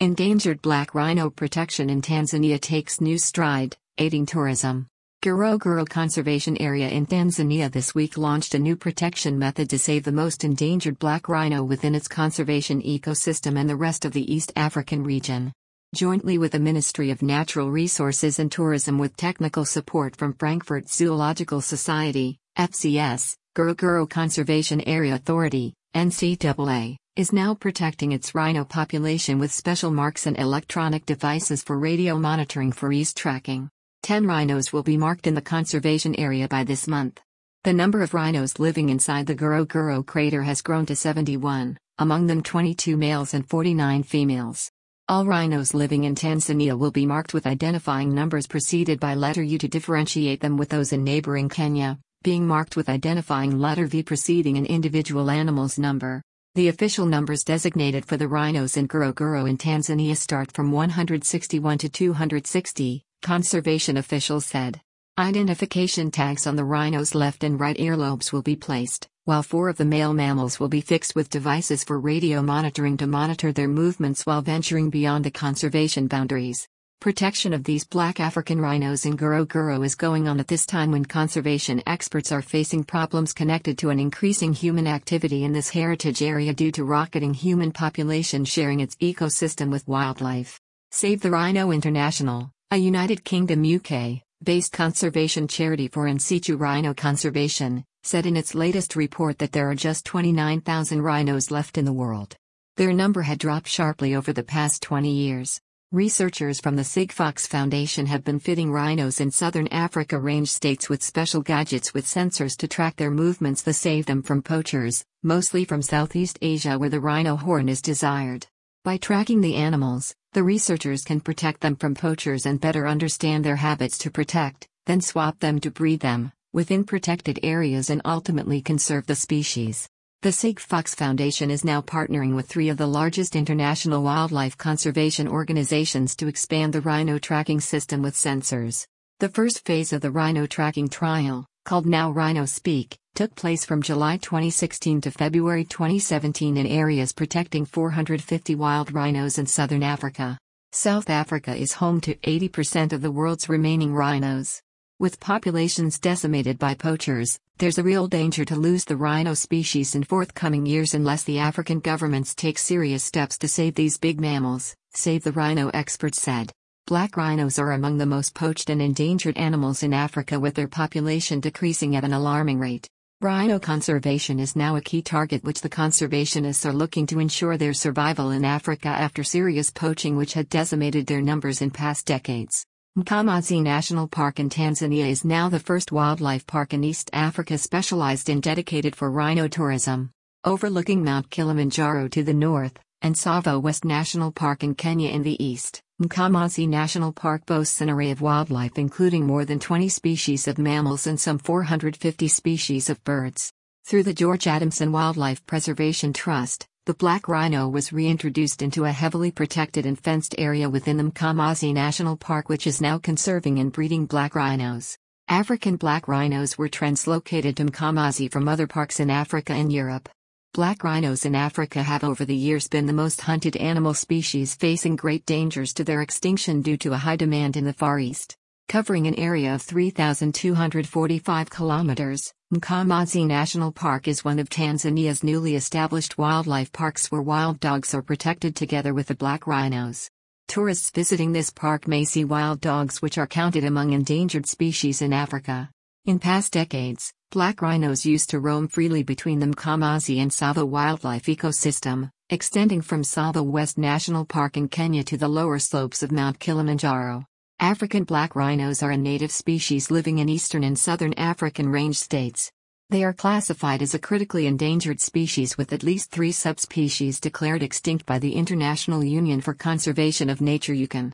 Endangered black rhino protection in Tanzania takes new stride, aiding tourism. Ngorongoro Conservation Area in Tanzania this week launched a new protection method to save the most endangered black rhino within its conservation ecosystem and the rest of the East African region. Jointly with the Ministry of Natural Resources and Tourism with technical support from Frankfurt Zoological Society, FZS, Ngorongoro Conservation Area Authority, NCAA, is now protecting its rhino population with special marks and electronic devices for radio monitoring for ease tracking. 10 rhinos will be marked in the conservation area by this month. The number of rhinos living inside the Ngorongoro crater has grown to 71, among them 22 males and 49 females. All rhinos living in Tanzania will be marked with identifying numbers preceded by letter U to differentiate them with those in neighboring Kenya, being marked with identifying letter V preceding an individual animal's number. The official numbers designated for the rhinos in Ngorongoro in Tanzania start from 161 to 260, conservation officials said. Identification tags on the rhino's left and right earlobes will be placed, while four of the male mammals will be fixed with devices for radio monitoring to monitor their movements while venturing beyond the conservation boundaries. Protection of these black African rhinos in Ngorongoro is going on at this time when conservation experts are facing problems connected to an increasing human activity in this heritage area due to rocketing human population sharing its ecosystem with wildlife. Save the Rhino International, a United Kingdom UK based conservation charity for in situ rhino conservation, said in its latest report that there are just 29,000 rhinos left in the world. Their number had dropped sharply over the past 20 years. Researchers from the Sigfox Foundation have been fitting rhinos in southern Africa range states with special gadgets with sensors to track their movements to save them from poachers, mostly from Southeast Asia where the rhino horn is desired. By tracking the animals, the researchers can protect them from poachers and better understand their habits to protect, then swap them to breed them, within protected areas and ultimately conserve the species. The Sigfox Foundation is now partnering with three of the largest international wildlife conservation organizations to expand the rhino tracking system with sensors. The first phase of the rhino tracking trial, called Now Rhino Speak, took place from July 2016 to February 2017 in areas protecting 450 wild rhinos in southern Africa. South Africa is home to 80% of the world's remaining rhinos. With populations decimated by poachers, there's a real danger to lose the rhino species in forthcoming years unless the African governments take serious steps to save these big mammals, Save the Rhino experts said. Black rhinos are among the most poached and endangered animals in Africa with their population decreasing at an alarming rate. Rhino conservation is now a key target which the conservationists are looking to ensure their survival in Africa after serious poaching which had decimated their numbers in past decades. Mkomazi National Park in Tanzania is now the first wildlife park in East Africa specialized and dedicated for rhino tourism. Overlooking Mount Kilimanjaro to the north, and Tsavo West National Park in Kenya in the east, Mkomazi National Park boasts an array of wildlife including more than 20 species of mammals and some 450 species of birds. Through the George Adamson Wildlife Preservation Trust, the black rhino was reintroduced into a heavily protected and fenced area within the Mkomazi National Park, which is now conserving and breeding black rhinos. African black rhinos were translocated to Mkomazi from other parks in Africa and Europe. Black rhinos in Africa have over the years been the most hunted animal species facing great dangers to their extinction due to a high demand in the Far East. Covering an area of 3,245 kilometers, Mkomazi National Park is one of Tanzania's newly established wildlife parks where wild dogs are protected together with the black rhinos. Tourists visiting this park may see wild dogs which are counted among endangered species in Africa. In past decades, black rhinos used to roam freely between the Mkomazi and Tsavo wildlife ecosystem, extending from Tsavo West National Park in Kenya to the lower slopes of Mount Kilimanjaro. African black rhinos are a native species living in eastern and southern African range states. They are classified as a critically endangered species with at least three subspecies declared extinct by the International Union for Conservation of Nature IUCN.